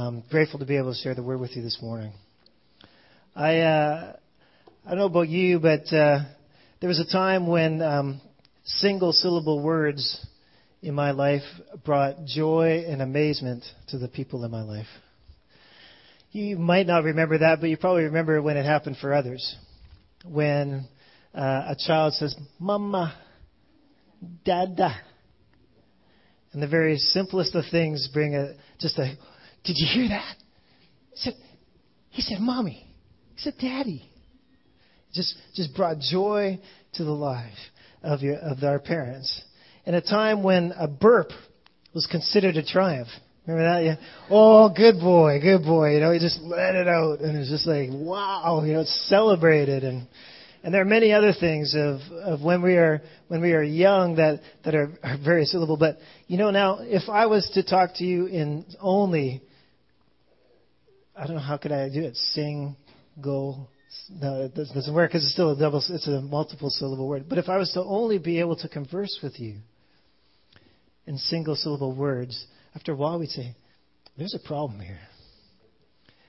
I'm grateful to be able to share the word with you this morning. I uh, I don't know about you, but uh, there was a time when um, single syllable words in my life brought joy and amazement to the people in my life. You might not remember that, but you probably remember when it happened for others. When uh, a child says, Mama, Dada. And the very simplest of things bring a, just a, did you hear that? He said, he said, Mommy. He said, Daddy. Just, just brought joy to the life of, your, of our parents. In a time when a burp was considered a triumph. Remember that? Yeah. Oh, good boy, good boy. You know, he just let it out, and it's just like, wow. You know, it's celebrated, and and there are many other things of, of when we are when we are young that, that are, are very syllable. But you know now, if I was to talk to you in only I don't know how could I do it? Sing, go. No, it doesn't work because it's still a double. It's a multiple syllable word. But if I was to only be able to converse with you in single syllable words, after a while we'd say, "There's a problem here,"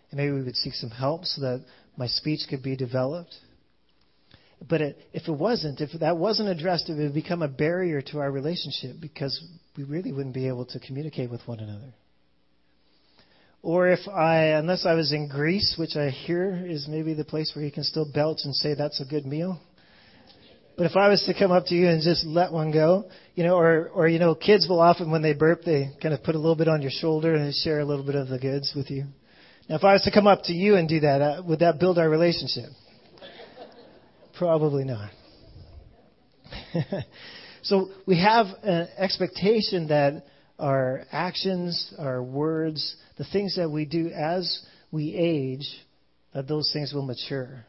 and maybe we would seek some help so that my speech could be developed. But it, if it wasn't, if that wasn't addressed, it would become a barrier to our relationship because we really wouldn't be able to communicate with one another. Or if I, unless I was in Greece, which I hear is maybe the place where you can still belch and say that's a good meal. But if I was to come up to you and just let one go, you know, or, or, you know, kids will often, when they burp, they kind of put a little bit on your shoulder and share a little bit of the goods with you. Now, if I was to come up to you and do that, uh, would that build our relationship? Probably not. so we have an expectation that our actions, our words, the things that we do as we age, that those things will mature.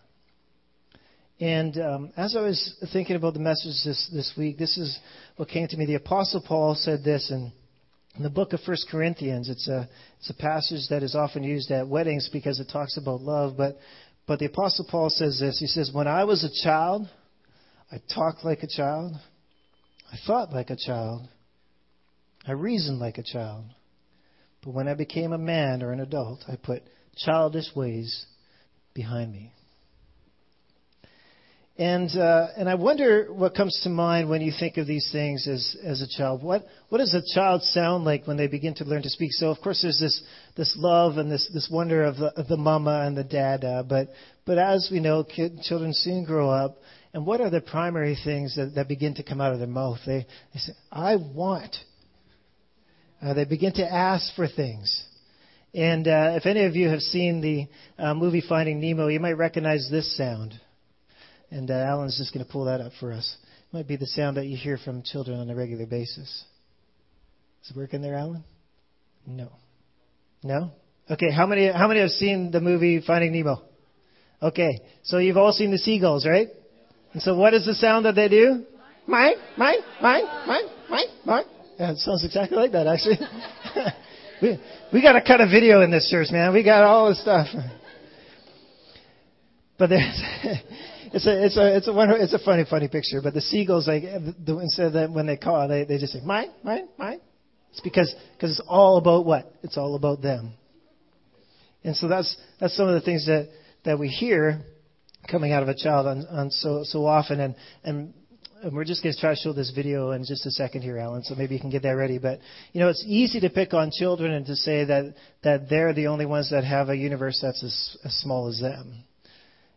And um, as I was thinking about the message this, this week, this is what came to me. The Apostle Paul said this in, in the book of First Corinthians. It's a, it's a passage that is often used at weddings because it talks about love. But but the Apostle Paul says this. He says, When I was a child, I talked like a child. I thought like a child. I reasoned like a child. But when I became a man or an adult, I put childish ways behind me. And uh, and I wonder what comes to mind when you think of these things as as a child. What what does a child sound like when they begin to learn to speak? So of course there's this this love and this this wonder of the, of the mama and the dada. But but as we know, kid, children soon grow up. And what are the primary things that, that begin to come out of their mouth? They they say, "I want." Uh, they begin to ask for things. And uh, if any of you have seen the uh, movie Finding Nemo, you might recognize this sound. And uh, Alan's just going to pull that up for us. It might be the sound that you hear from children on a regular basis. Is it working there, Alan? No. No? Okay, how many how many have seen the movie Finding Nemo? Okay, so you've all seen the seagulls, right? And so what is the sound that they do? Mine, mine, mine, mine, mine, mine. Yeah, it sounds exactly like that, actually. we we got to cut a video in this church, man. We got all this stuff. But there's it's a it's a it's a it's a funny funny picture. But the seagulls like uh, the, instead of that when they call they they just say mine mine mine. It's because because it's all about what? It's all about them. And so that's that's some of the things that that we hear coming out of a child on, on so so often and and and we're just going to try to show this video in just a second here, Alan. So maybe you can get that ready. But you know, it's easy to pick on children and to say that that they're the only ones that have a universe that's as, as small as them.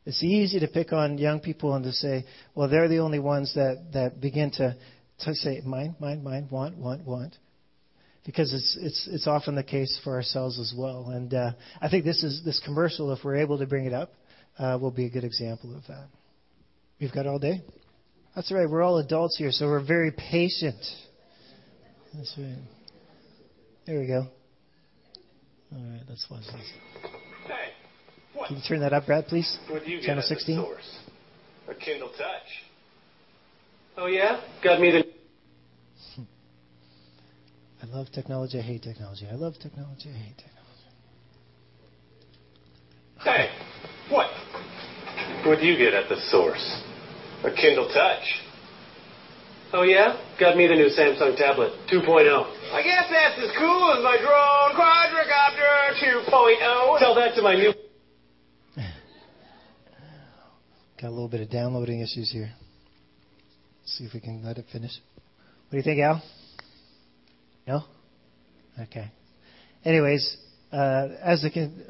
It's easy to pick on young people and to say, well, they're the only ones that, that begin to, to say, mine, mine, mine, want, want, want. Because it's, it's, it's often the case for ourselves as well. And uh, I think this, is, this commercial, if we're able to bring it up, uh, will be a good example of that. We've got all day? That's right. We're all adults here, so we're very patient. That's right. There we go. All right, let's watch this. What? Can you turn that up, Brad, please? What do you Channel get 16. the source? A Kindle Touch. Oh yeah, got me the. I love technology. I hate technology. I love technology. I hate technology. Hey, what? What do you get at the source? A Kindle Touch. Oh yeah, got me the new Samsung tablet 2.0. I guess that's as cool as my drone quadricopter 2.0. Tell that to my new. Got a little bit of downloading issues here. Let's see if we can let it finish. What do you think, Al? No? Okay. Anyways, uh, as the can,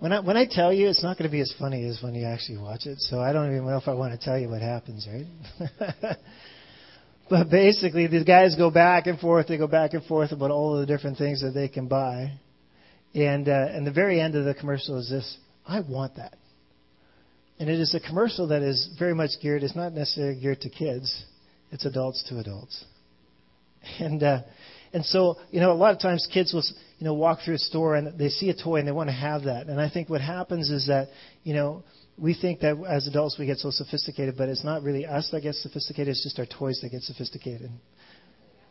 when I when I tell you, it's not going to be as funny as when you actually watch it. So I don't even know if I want to tell you what happens, right? but basically, these guys go back and forth. They go back and forth about all of the different things that they can buy, and uh, and the very end of the commercial is this: I want that. And it is a commercial that is very much geared. It's not necessarily geared to kids. It's adults to adults. And uh, and so, you know, a lot of times kids will, you know, walk through a store and they see a toy and they want to have that. And I think what happens is that, you know, we think that as adults we get so sophisticated, but it's not really us that gets sophisticated. It's just our toys that get sophisticated.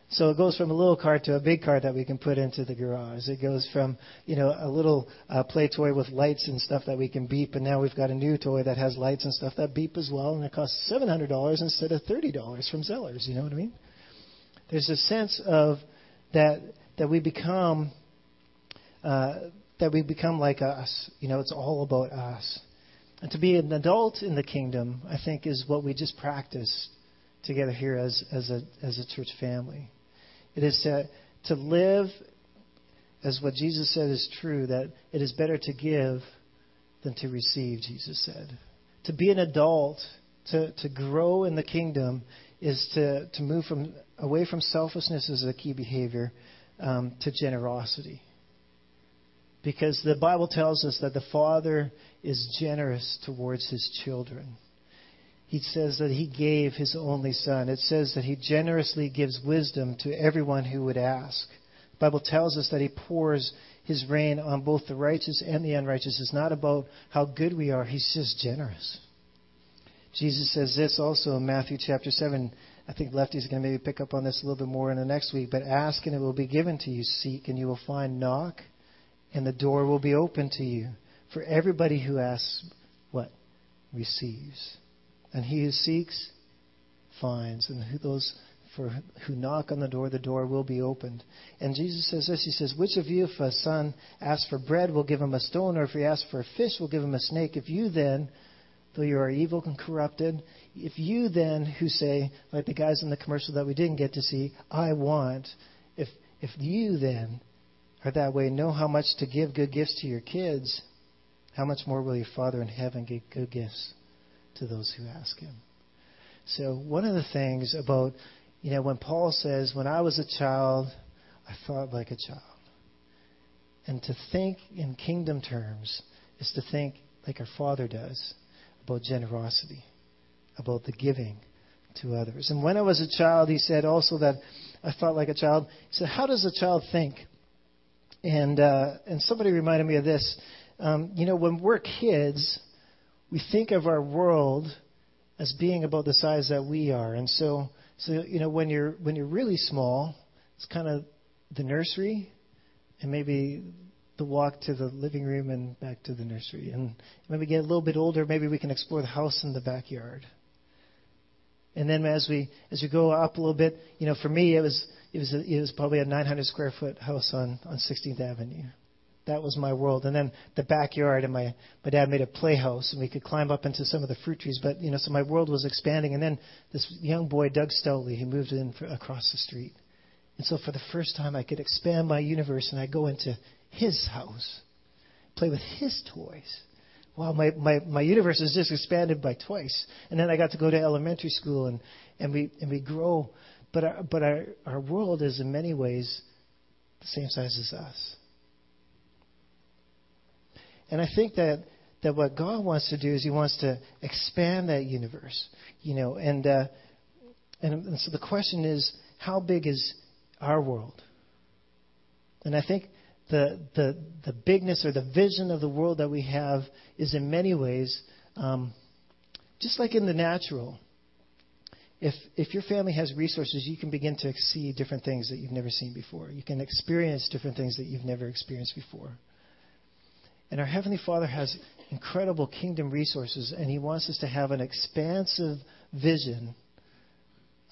So it goes from a little car to a big car that we can put into the garage. It goes from, you know, a little uh, play toy with lights and stuff that we can beep, and now we've got a new toy that has lights and stuff that beep as well, and it costs $700 instead of $30 from Zellers. You know what I mean? There's a sense of that that we become uh, that we become like us. You know, it's all about us. And to be an adult in the kingdom, I think, is what we just practice together here as as a as a church family. It is to to live as what Jesus said is true that it is better to give than to receive. Jesus said. To be an adult, to to grow in the kingdom, is to to move from away from selfishness as a key behavior um, to generosity. Because the Bible tells us that the Father is generous towards his children. He says that he gave his only Son. It says that he generously gives wisdom to everyone who would ask. The Bible tells us that he pours his rain on both the righteous and the unrighteous. It's not about how good we are, he's just generous. Jesus says this also in Matthew chapter 7 I think Lefty's going to maybe pick up on this a little bit more in the next week. But ask and it will be given to you. Seek and you will find. Knock and the door will be open to you. For everybody who asks, what? Receives. And he who seeks, finds. And who those for who knock on the door, the door will be opened. And Jesus says this He says, Which of you, if a son asks for bread, will give him a stone, or if he asks for a fish, will give him a snake? If you then, though you are evil and corrupted, if you then who say, like the guys in the commercial that we didn't get to see, I want, if if you then are that way, know how much to give good gifts to your kids, how much more will your Father in heaven give good gifts to those who ask him? So one of the things about you know, when Paul says, When I was a child, I thought like a child. And to think in kingdom terms is to think like our Father does about generosity about the giving to others. And when I was a child, he said also that I felt like a child. He said, How does a child think? And, uh, and somebody reminded me of this. Um, you know, when we're kids, we think of our world as being about the size that we are. And so, so you know, when you're, when you're really small, it's kind of the nursery and maybe the walk to the living room and back to the nursery. And when we get a little bit older, maybe we can explore the house in the backyard. And then as we as we go up a little bit, you know, for me it was it was a, it was probably a 900 square foot house on on 16th Avenue. That was my world. And then the backyard, and my my dad made a playhouse, and we could climb up into some of the fruit trees. But you know, so my world was expanding. And then this young boy, Doug Stoutley, he moved in for, across the street. And so for the first time, I could expand my universe, and I go into his house, play with his toys wow, my, my, my universe has just expanded by twice. And then I got to go to elementary school and, and we and we grow. But our, but our, our world is in many ways the same size as us. And I think that that what God wants to do is He wants to expand that universe, you know. And uh, and, and so the question is, how big is our world? And I think the, the, the bigness or the vision of the world that we have is in many ways um, just like in the natural. If, if your family has resources, you can begin to see different things that you've never seen before. You can experience different things that you've never experienced before. And our Heavenly Father has incredible kingdom resources, and He wants us to have an expansive vision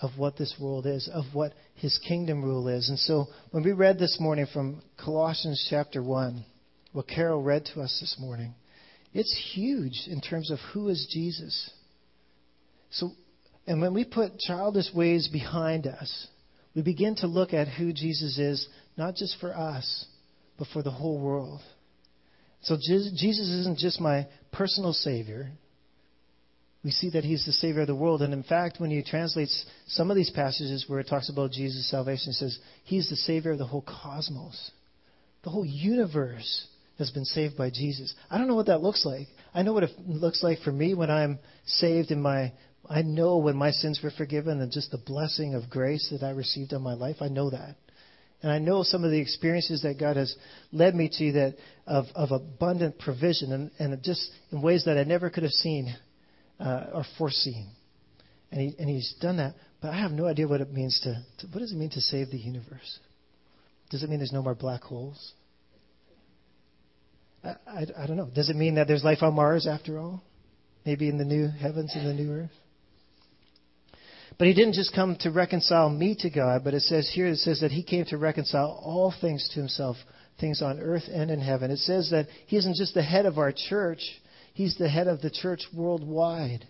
of what this world is, of what his kingdom rule is. And so when we read this morning from Colossians chapter 1, what Carol read to us this morning. It's huge in terms of who is Jesus. So, and when we put childish ways behind us, we begin to look at who Jesus is, not just for us, but for the whole world. So Jesus isn't just my personal Savior. We see that He's the Savior of the world. And in fact, when he translates some of these passages where it talks about Jesus' salvation, it says He's the Savior of the whole cosmos. The whole universe has been saved by Jesus. I don't know what that looks like. I know what it looks like for me when I'm saved in my I know when my sins were forgiven and just the blessing of grace that I received on my life. I know that. And I know some of the experiences that God has led me to that of, of abundant provision and, and just in ways that I never could have seen uh, or foreseen. And, he, and He's done that. But I have no idea what it means to, to, what does it mean to save the universe? Does it mean there's no more black holes? I, I, I don't know. Does it mean that there's life on Mars after all? Maybe in the new heavens and the new earth? But he didn't just come to reconcile me to God, but it says here, it says that he came to reconcile all things to himself, things on earth and in heaven. It says that he isn't just the head of our church, he's the head of the church worldwide.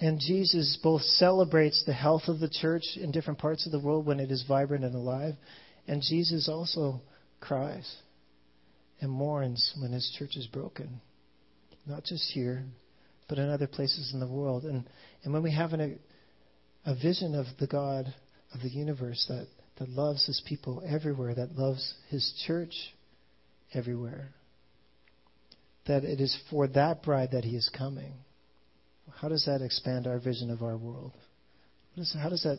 And Jesus both celebrates the health of the church in different parts of the world when it is vibrant and alive, and Jesus also cries and mourns when his church is broken. Not just here, but in other places in the world. And, and when we have an, a vision of the God of the universe that, that loves his people everywhere, that loves his church everywhere. That it is for that bride that he is coming. How does that expand our vision of our world? how does that,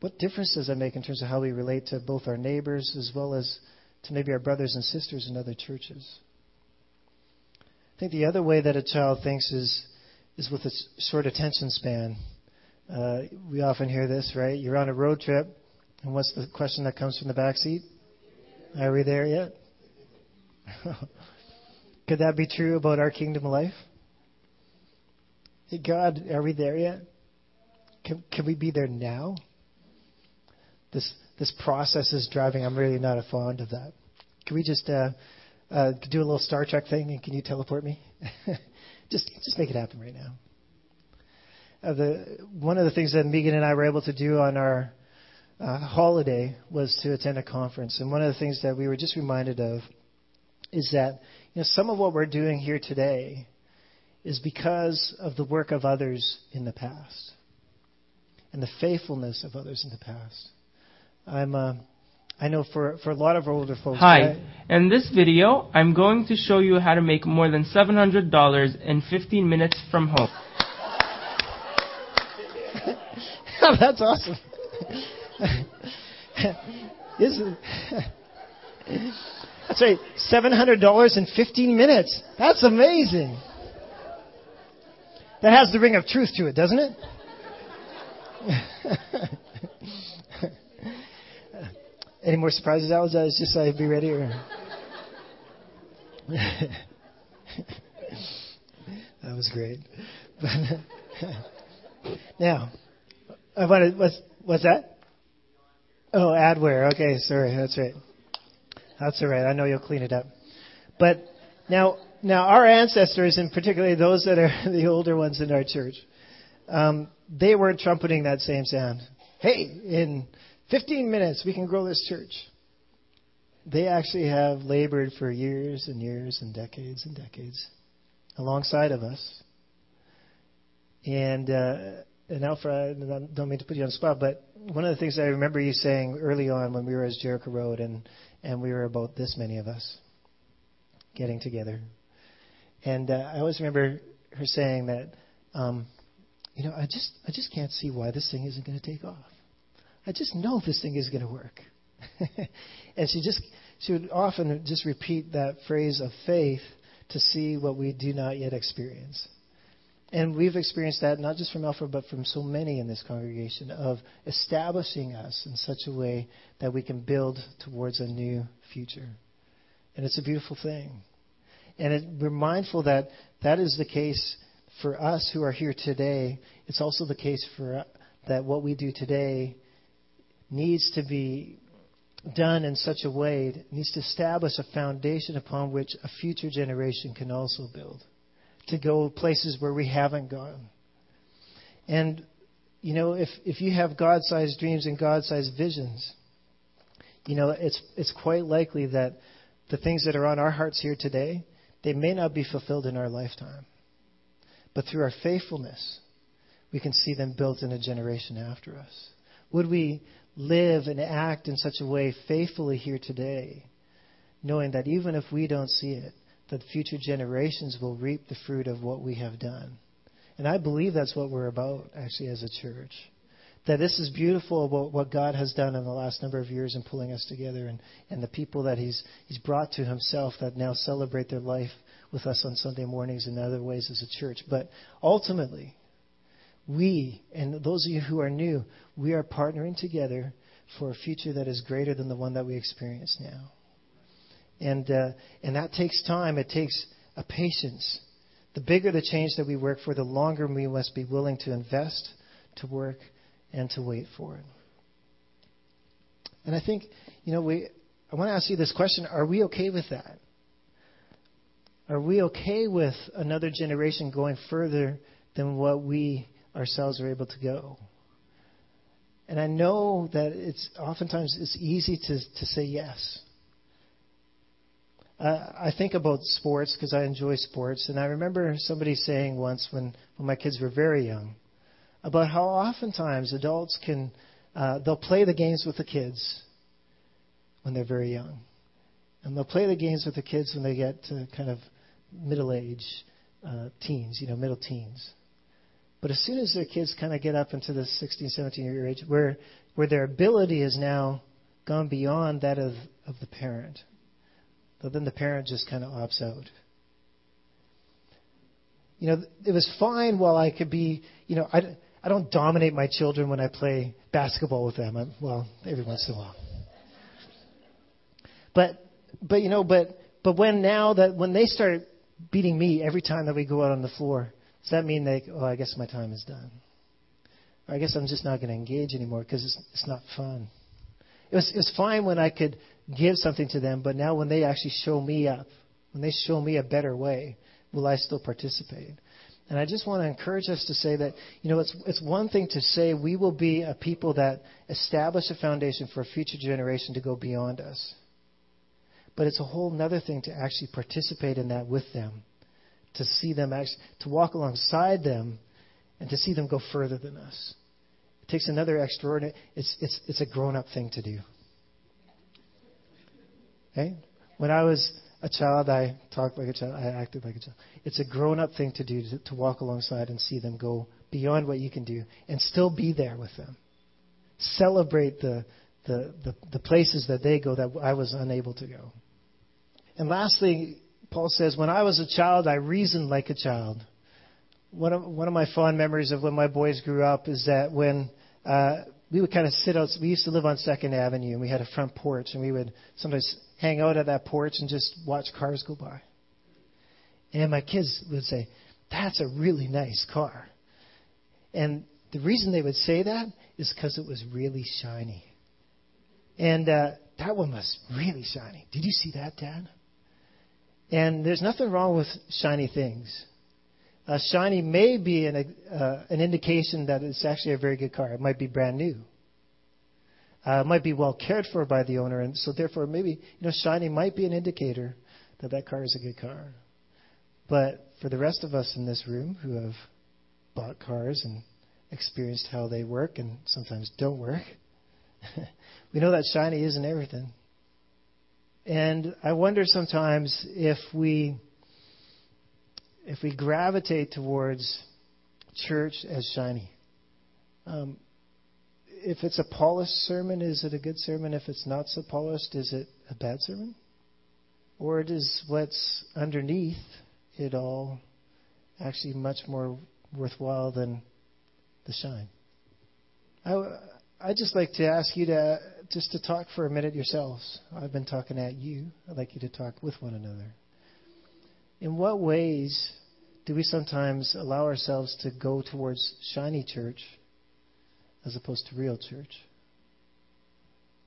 what difference does that make in terms of how we relate to both our neighbors as well as to maybe our brothers and sisters in other churches? I think the other way that a child thinks is, is with a short attention span. Uh, we often hear this, right? You're on a road trip, and what's the question that comes from the back seat? Are we there yet? Could that be true about our kingdom life? Hey, God, are we there yet? Can, can we be there now? This this process is driving. I'm really not a fond of that. Can we just uh, uh, do a little Star Trek thing and can you teleport me? just just make it happen right now uh, the one of the things that Megan and I were able to do on our uh, holiday was to attend a conference, and one of the things that we were just reminded of is that you know some of what we're doing here today is because of the work of others in the past and the faithfulness of others in the past. I'm. Uh, I know for, for a lot of our older folks. Hi. In this video, I'm going to show you how to make more than $700 in 15 minutes from home. That's awesome. That's right. Seven hundred dollars in fifteen minutes. That's amazing. That has the ring of truth to it, doesn't it? Any more surprises, Al? Is just so I'd be ready? Or? that was great. now, I what, what's, what's that? Oh, adware. Okay, sorry. That's right. That's all right. I know you'll clean it up. But now, now our ancestors, and particularly those that are the older ones in our church, um, they weren't trumpeting that same sound. Hey, in 15 minutes we can grow this church. They actually have labored for years and years and decades and decades alongside of us. And uh, and Alfred, I don't mean to put you on the spot, but one of the things I remember you saying early on when we were at Jericho Road, and and we were about this many of us getting together, and uh, I always remember her saying that, um, you know, I just I just can't see why this thing isn't going to take off. I just know this thing is going to work, and she just she would often just repeat that phrase of faith to see what we do not yet experience. And we've experienced that not just from Alpha, but from so many in this congregation of establishing us in such a way that we can build towards a new future. And it's a beautiful thing. And it, we're mindful that that is the case for us who are here today. It's also the case for uh, that what we do today needs to be done in such a way, needs to establish a foundation upon which a future generation can also build, to go places where we haven't gone. And, you know, if, if you have God sized dreams and God sized visions, you know, it's, it's quite likely that the things that are on our hearts here today, they may not be fulfilled in our lifetime. But through our faithfulness, we can see them built in a generation after us. Would we live and act in such a way faithfully here today, knowing that even if we don't see it, that future generations will reap the fruit of what we have done? And I believe that's what we're about, actually, as a church. That this is beautiful about what God has done in the last number of years in pulling us together and, and the people that he's, he's brought to Himself that now celebrate their life with us on Sunday mornings and other ways as a church. But ultimately, we, and those of you who are new, we are partnering together for a future that is greater than the one that we experience now. And, uh, and that takes time. It takes a patience. The bigger the change that we work for, the longer we must be willing to invest, to work, and to wait for it. And I think, you know, we, I want to ask you this question Are we okay with that? Are we okay with another generation going further than what we ourselves are able to go? And I know that it's oftentimes it's easy to, to say yes. Uh, I think about sports because I enjoy sports, and I remember somebody saying once when, when my kids were very young about how oftentimes adults can uh, they'll play the games with the kids when they're very young, and they'll play the games with the kids when they get to kind of middle age uh, teens, you know, middle teens. But as soon as their kids kind of get up into the 16, 17 year age, where where their ability is now gone beyond that of, of the parent, but then the parent just kind of opts out. You know, it was fine while I could be, you know, I, I don't dominate my children when I play basketball with them. I'm, well, every once in a while. But, but you know, but, but when now that when they start beating me every time that we go out on the floor, does that mean they, oh, I guess my time is done? Or I guess I'm just not going to engage anymore because it's, it's not fun. It was, it was fine when I could give something to them, but now when they actually show me up, when they show me a better way, will I still participate? And I just want to encourage us to say that, you know, it's, it's one thing to say we will be a people that establish a foundation for a future generation to go beyond us. But it's a whole other thing to actually participate in that with them to see them actually, to walk alongside them and to see them go further than us. It takes another extraordinary, it's, it's, it's a grown up thing to do. Okay? When I was a child, I talked like a child, I acted like a child. It's a grown up thing to do to, to walk alongside and see them go beyond what you can do and still be there with them. Celebrate the, the, the, the places that they go that I was unable to go. And lastly, Paul says, When I was a child, I reasoned like a child. One of, one of my fond memories of when my boys grew up is that when uh, we would kind of sit out, we used to live on Second Avenue, and we had a front porch, and we would sometimes hang out at that porch and just watch cars go by. And my kids would say, That's a really nice car. And the reason they would say that is because it was really shiny. And uh, that one was really shiny. Did you see that, Dad? And there's nothing wrong with shiny things. Uh, shiny may be an, uh, an indication that it's actually a very good car. It might be brand new. Uh, might be well cared for by the owner, and so therefore maybe you know shiny might be an indicator that that car is a good car. But for the rest of us in this room who have bought cars and experienced how they work and sometimes don't work, we know that shiny isn't everything. And I wonder sometimes if we if we gravitate towards church as shiny. Um, if it's a polished sermon, is it a good sermon? If it's not so polished, is it a bad sermon? Or is what's underneath it all actually much more worthwhile than the shine? I, I'd just like to ask you to just to talk for a minute yourselves. I've been talking at you. I'd like you to talk with one another. In what ways do we sometimes allow ourselves to go towards shiny church as opposed to real church?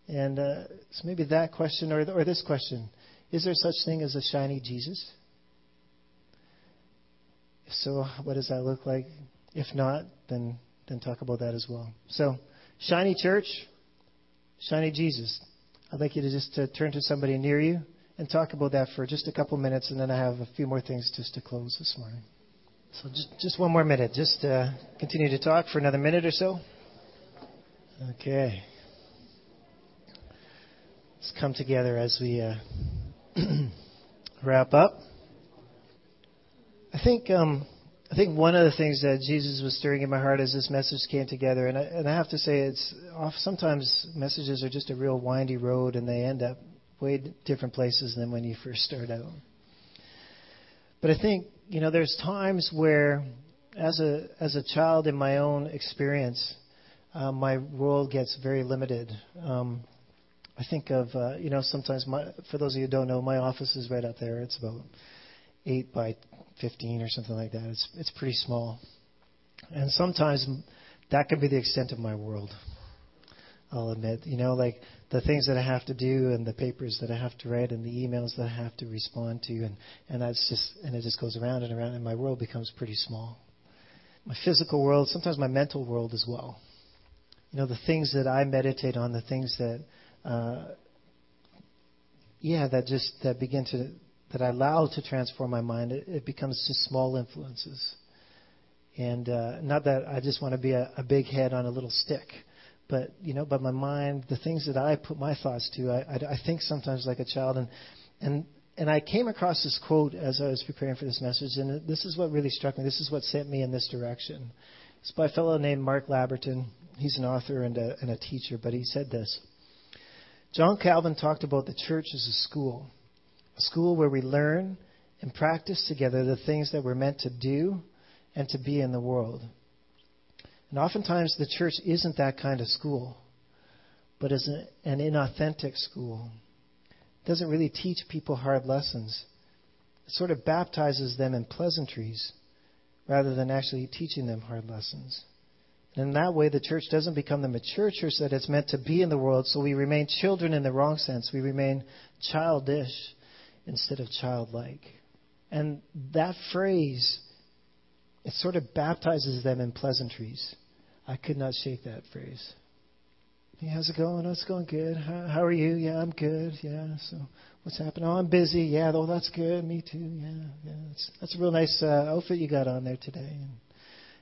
And uh, so maybe that question or, or this question Is there such thing as a shiny Jesus? If so, what does that look like? If not, then, then talk about that as well. So, shiny church, shiny Jesus. I'd like you to just uh, turn to somebody near you and talk about that for just a couple minutes, and then I have a few more things just to close this morning. So just, just one more minute. Just uh, continue to talk for another minute or so. Okay. Let's come together as we uh, wrap up. I think um, I think one of the things that Jesus was stirring in my heart as this message came together, and I, and I have to say, it's off, sometimes messages are just a real windy road, and they end up way different places than when you first start out. But I think you know there's times where, as a as a child in my own experience, uh, my world gets very limited. Um, I think of uh, you know sometimes my for those of you who don't know, my office is right out there. It's about eight by 15 or something like that. It's it's pretty small, and sometimes that can be the extent of my world. I'll admit, you know, like the things that I have to do and the papers that I have to write and the emails that I have to respond to, and and that's just and it just goes around and around, and my world becomes pretty small. My physical world, sometimes my mental world as well. You know, the things that I meditate on, the things that, uh, yeah, that just that begin to that I allow to transform my mind, it, it becomes just small influences. And uh, not that I just want to be a, a big head on a little stick, but you know, but my mind, the things that I put my thoughts to, I, I, I think sometimes like a child, and and and I came across this quote as I was preparing for this message, and this is what really struck me. This is what sent me in this direction. It's by a fellow named Mark Labberton. He's an author and a, and a teacher, but he said this. John Calvin talked about the church as a school a school where we learn and practice together the things that we're meant to do and to be in the world. And oftentimes the church isn't that kind of school, but is an inauthentic school. It doesn't really teach people hard lessons. It sort of baptizes them in pleasantries rather than actually teaching them hard lessons. In that way, the church doesn't become the mature church that it's meant to be in the world, so we remain children in the wrong sense. We remain childish instead of childlike. And that phrase, it sort of baptizes them in pleasantries. I could not shake that phrase. Hey, how's it going? Oh, it's going good. How, how are you? Yeah, I'm good. Yeah. So, what's happening? Oh, I'm busy. Yeah. Oh, that's good. Me too. Yeah. Yeah. That's that's a real nice uh, outfit you got on there today. And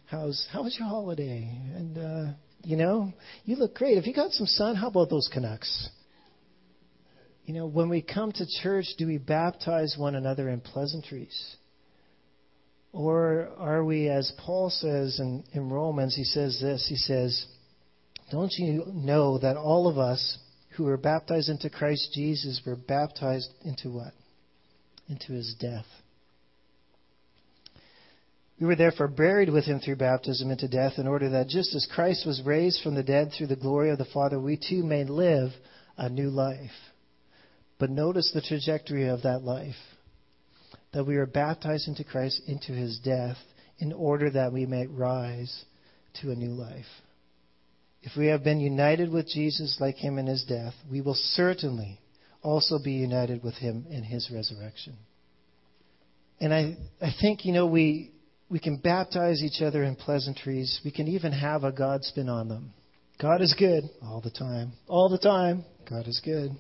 how's how was your holiday? And uh, you know, you look great. Have you got some sun, how about those Canucks? You know, when we come to church, do we baptize one another in pleasantries? Or are we, as Paul says in, in Romans, he says this, he says, Don't you know that all of us who were baptized into Christ Jesus were baptized into what? Into his death. We were therefore buried with him through baptism into death, in order that just as Christ was raised from the dead through the glory of the Father, we too may live a new life. But notice the trajectory of that life that we are baptized into Christ, into his death, in order that we may rise to a new life. If we have been united with Jesus like him in his death, we will certainly also be united with him in his resurrection. And I, I think, you know, we, we can baptize each other in pleasantries. We can even have a God spin on them. God is good all the time. All the time, God is good.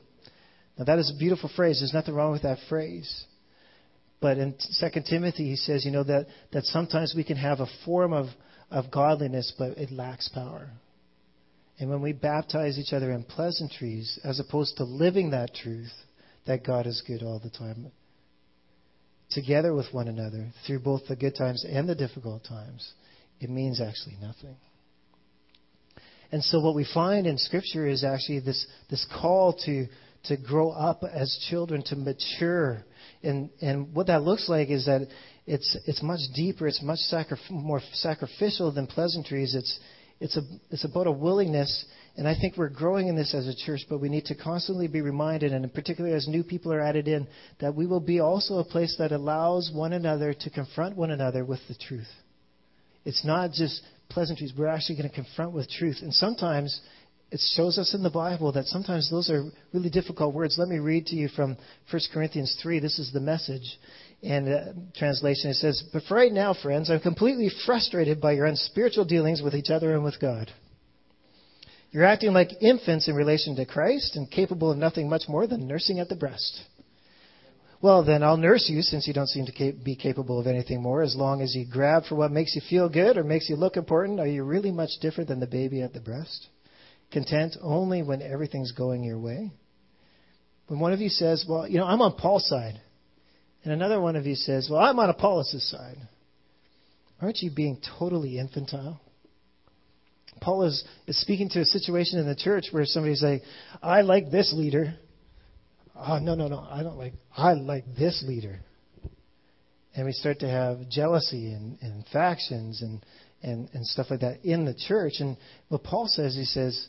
Now, that is a beautiful phrase. There's nothing wrong with that phrase. But in 2 Timothy, he says, you know, that, that sometimes we can have a form of, of godliness, but it lacks power. And when we baptize each other in pleasantries, as opposed to living that truth, that God is good all the time, together with one another, through both the good times and the difficult times, it means actually nothing. And so what we find in Scripture is actually this, this call to, to grow up as children, to mature. And, and what that looks like is that it's, it's much deeper, it's much sacri- more sacrificial than pleasantries. It's, it's, a, it's about a willingness, and I think we're growing in this as a church, but we need to constantly be reminded, and particularly as new people are added in, that we will be also a place that allows one another to confront one another with the truth. It's not just pleasantries. We're actually going to confront with truth. And sometimes it shows us in the Bible that sometimes those are really difficult words. Let me read to you from 1 Corinthians 3. This is the message. And uh, translation it says, But for right now, friends, I'm completely frustrated by your unspiritual dealings with each other and with God. You're acting like infants in relation to Christ and capable of nothing much more than nursing at the breast. Well, then I'll nurse you since you don't seem to be capable of anything more. As long as you grab for what makes you feel good or makes you look important, are you really much different than the baby at the breast? Content only when everything's going your way? When one of you says, Well, you know, I'm on Paul's side, and another one of you says, Well, I'm on Apollos' side, aren't you being totally infantile? Paul is, is speaking to a situation in the church where somebody's like, I like this leader, oh, no, no, no, I don't like, I like this leader. And we start to have jealousy and, and factions and, and, and stuff like that in the church. And what Paul says, he says,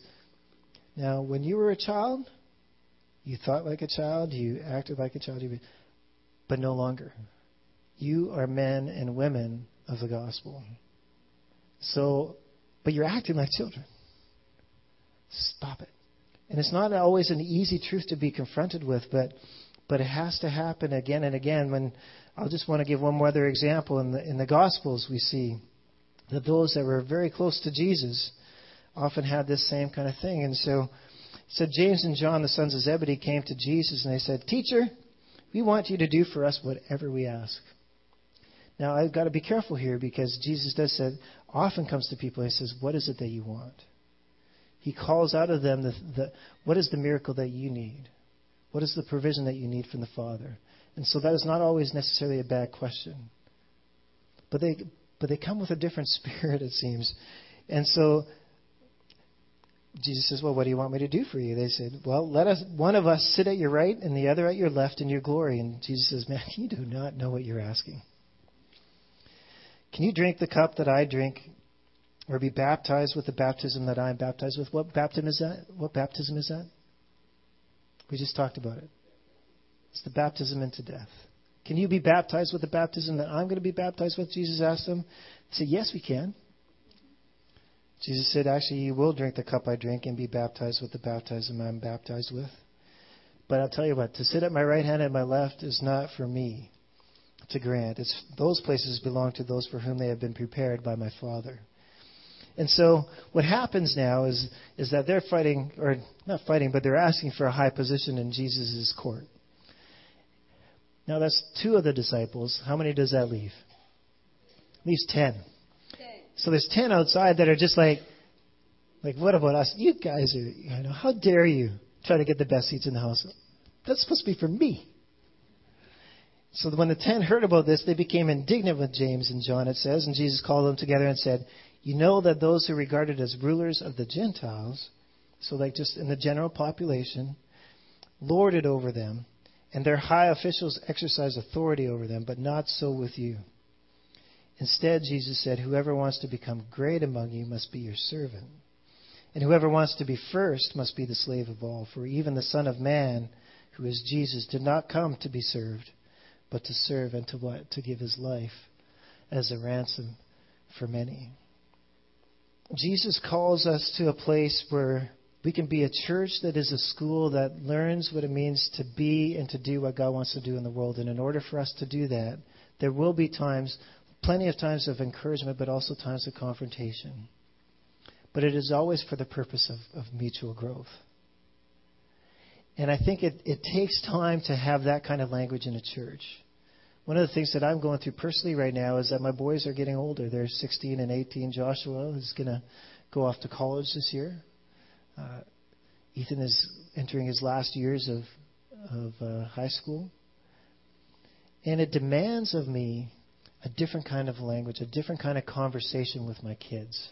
now, when you were a child, you thought like a child, you acted like a child, but no longer. You are men and women of the gospel. So, but you're acting like children. Stop it. And it's not always an easy truth to be confronted with, but but it has to happen again and again. When I'll just want to give one more other example in the in the Gospels, we see that those that were very close to Jesus often had this same kind of thing. And so, so James and John, the sons of Zebedee, came to Jesus and they said, "Teacher, we want you to do for us whatever we ask." Now I've got to be careful here because Jesus does say often comes to people and he says, "What is it that you want?" He calls out of them the, the, what is the miracle that you need? What is the provision that you need from the Father? And so that is not always necessarily a bad question. But they, but they come with a different spirit, it seems. And so Jesus says, Well, what do you want me to do for you? They said, Well, let us one of us sit at your right and the other at your left in your glory. And Jesus says, Man, you do not know what you're asking. Can you drink the cup that I drink or be baptized with the baptism that I am baptized with. What baptism is that? What baptism is that? We just talked about it. It's the baptism into death. Can you be baptized with the baptism that I'm going to be baptized with? Jesus asked them. They said, Yes, we can. Jesus said, Actually, you will drink the cup I drink and be baptized with the baptism I'm baptized with. But I'll tell you what, to sit at my right hand and my left is not for me to grant. It's, those places belong to those for whom they have been prepared by my Father. And so what happens now is, is that they're fighting, or not fighting, but they're asking for a high position in Jesus' court. Now that's two of the disciples. How many does that leave? Leaves ten. ten. So there's ten outside that are just like, like, what about us? You guys are, you know, how dare you try to get the best seats in the house? That's supposed to be for me. So when the ten heard about this, they became indignant with James and John, it says, and Jesus called them together and said, you know that those who are regarded as rulers of the Gentiles, so like just in the general population, lord it over them, and their high officials exercise authority over them, but not so with you. Instead, Jesus said, Whoever wants to become great among you must be your servant. And whoever wants to be first must be the slave of all. For even the Son of Man, who is Jesus, did not come to be served, but to serve and to what? To give his life as a ransom for many. Jesus calls us to a place where we can be a church that is a school that learns what it means to be and to do what God wants to do in the world. And in order for us to do that, there will be times, plenty of times of encouragement, but also times of confrontation. But it is always for the purpose of, of mutual growth. And I think it, it takes time to have that kind of language in a church. One of the things that I'm going through personally right now is that my boys are getting older. They're 16 and 18. Joshua is going to go off to college this year. Uh, Ethan is entering his last years of of uh, high school, and it demands of me a different kind of language, a different kind of conversation with my kids.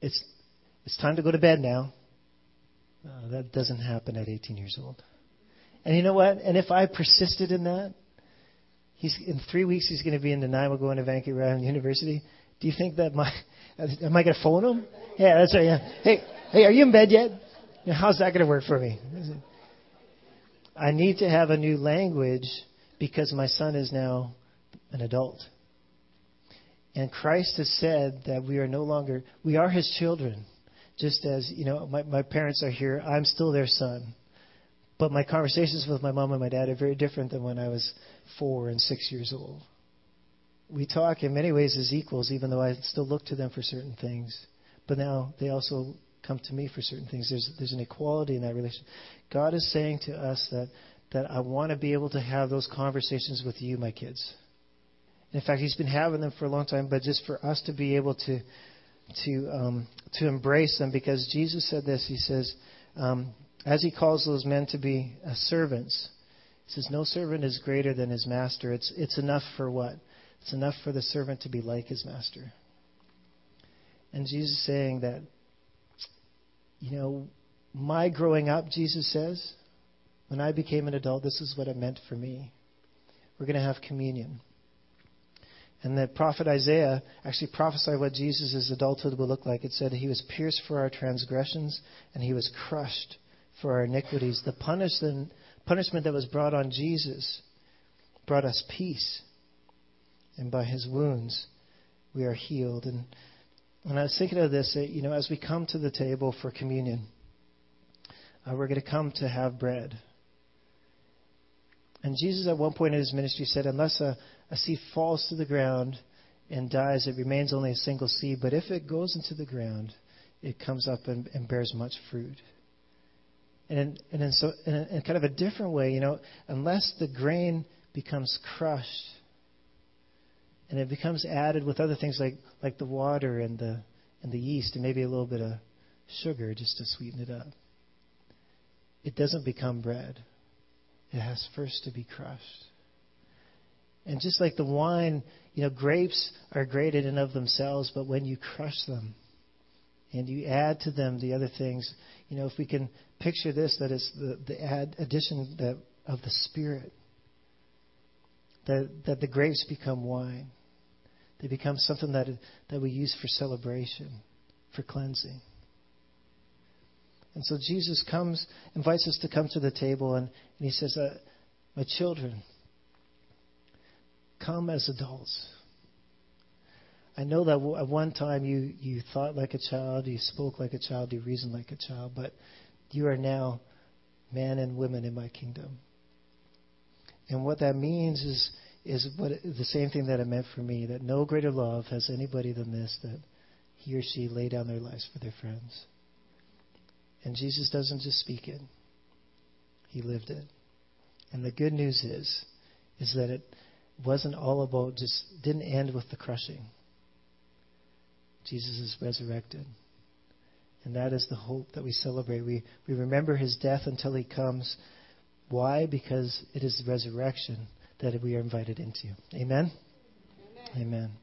It's it's time to go to bed now. Uh, that doesn't happen at 18 years old. And you know what? And if I persisted in that, he's in three weeks he's going to be in Nanaimo going to Vancouver Island University. Do you think that my am I going to phone him? Yeah, that's right. Yeah. Hey, hey, are you in bed yet? How's that going to work for me? I need to have a new language because my son is now an adult. And Christ has said that we are no longer we are his children. just as, you know, my, my parents are here, I'm still their son. But my conversations with my mom and my dad are very different than when I was four and six years old. We talk in many ways as equals, even though I still look to them for certain things. But now they also come to me for certain things. There's, there's an equality in that relation. God is saying to us that, that I want to be able to have those conversations with you, my kids. In fact, He's been having them for a long time, but just for us to be able to, to, um, to embrace them, because Jesus said this. He says, um, as He calls those men to be uh, servants, He says, no servant is greater than his master. It's, it's enough for what? It's enough for the servant to be like his master. And Jesus is saying that you know, my growing up, Jesus says, when I became an adult, this is what it meant for me. We're going to have communion. And the prophet Isaiah actually prophesied what Jesus' adulthood would look like. It said he was pierced for our transgressions and he was crushed for our iniquities. The punishment, punishment that was brought on Jesus brought us peace. And by his wounds, we are healed. And and I was thinking of this, you know, as we come to the table for communion, uh, we're going to come to have bread. And Jesus, at one point in his ministry, said, Unless a, a seed falls to the ground and dies, it remains only a single seed. But if it goes into the ground, it comes up and, and bears much fruit. And and in, so, in, in kind of a different way, you know, unless the grain becomes crushed and it becomes added with other things like like the water and the and the yeast and maybe a little bit of sugar just to sweeten it up. It doesn't become bread. It has first to be crushed. And just like the wine, you know, grapes are great in and of themselves, but when you crush them and you add to them the other things, you know, if we can picture this, that it's the, the add, addition that, of the Spirit, that, that the grapes become wine. They become something that, that we use for celebration, for cleansing. And so Jesus comes, invites us to come to the table, and, and he says, uh, My children, come as adults. I know that at one time you, you thought like a child, you spoke like a child, you reasoned like a child, but you are now men and women in my kingdom. And what that means is is what the same thing that it meant for me that no greater love has anybody than this that he or she lay down their lives for their friends. And Jesus doesn't just speak it, he lived it. And the good news is is that it wasn't all about just didn't end with the crushing. Jesus is resurrected. And that is the hope that we celebrate. We, we remember his death until he comes. Why? Because it is resurrection that we are invited into. Amen? Amen. Amen.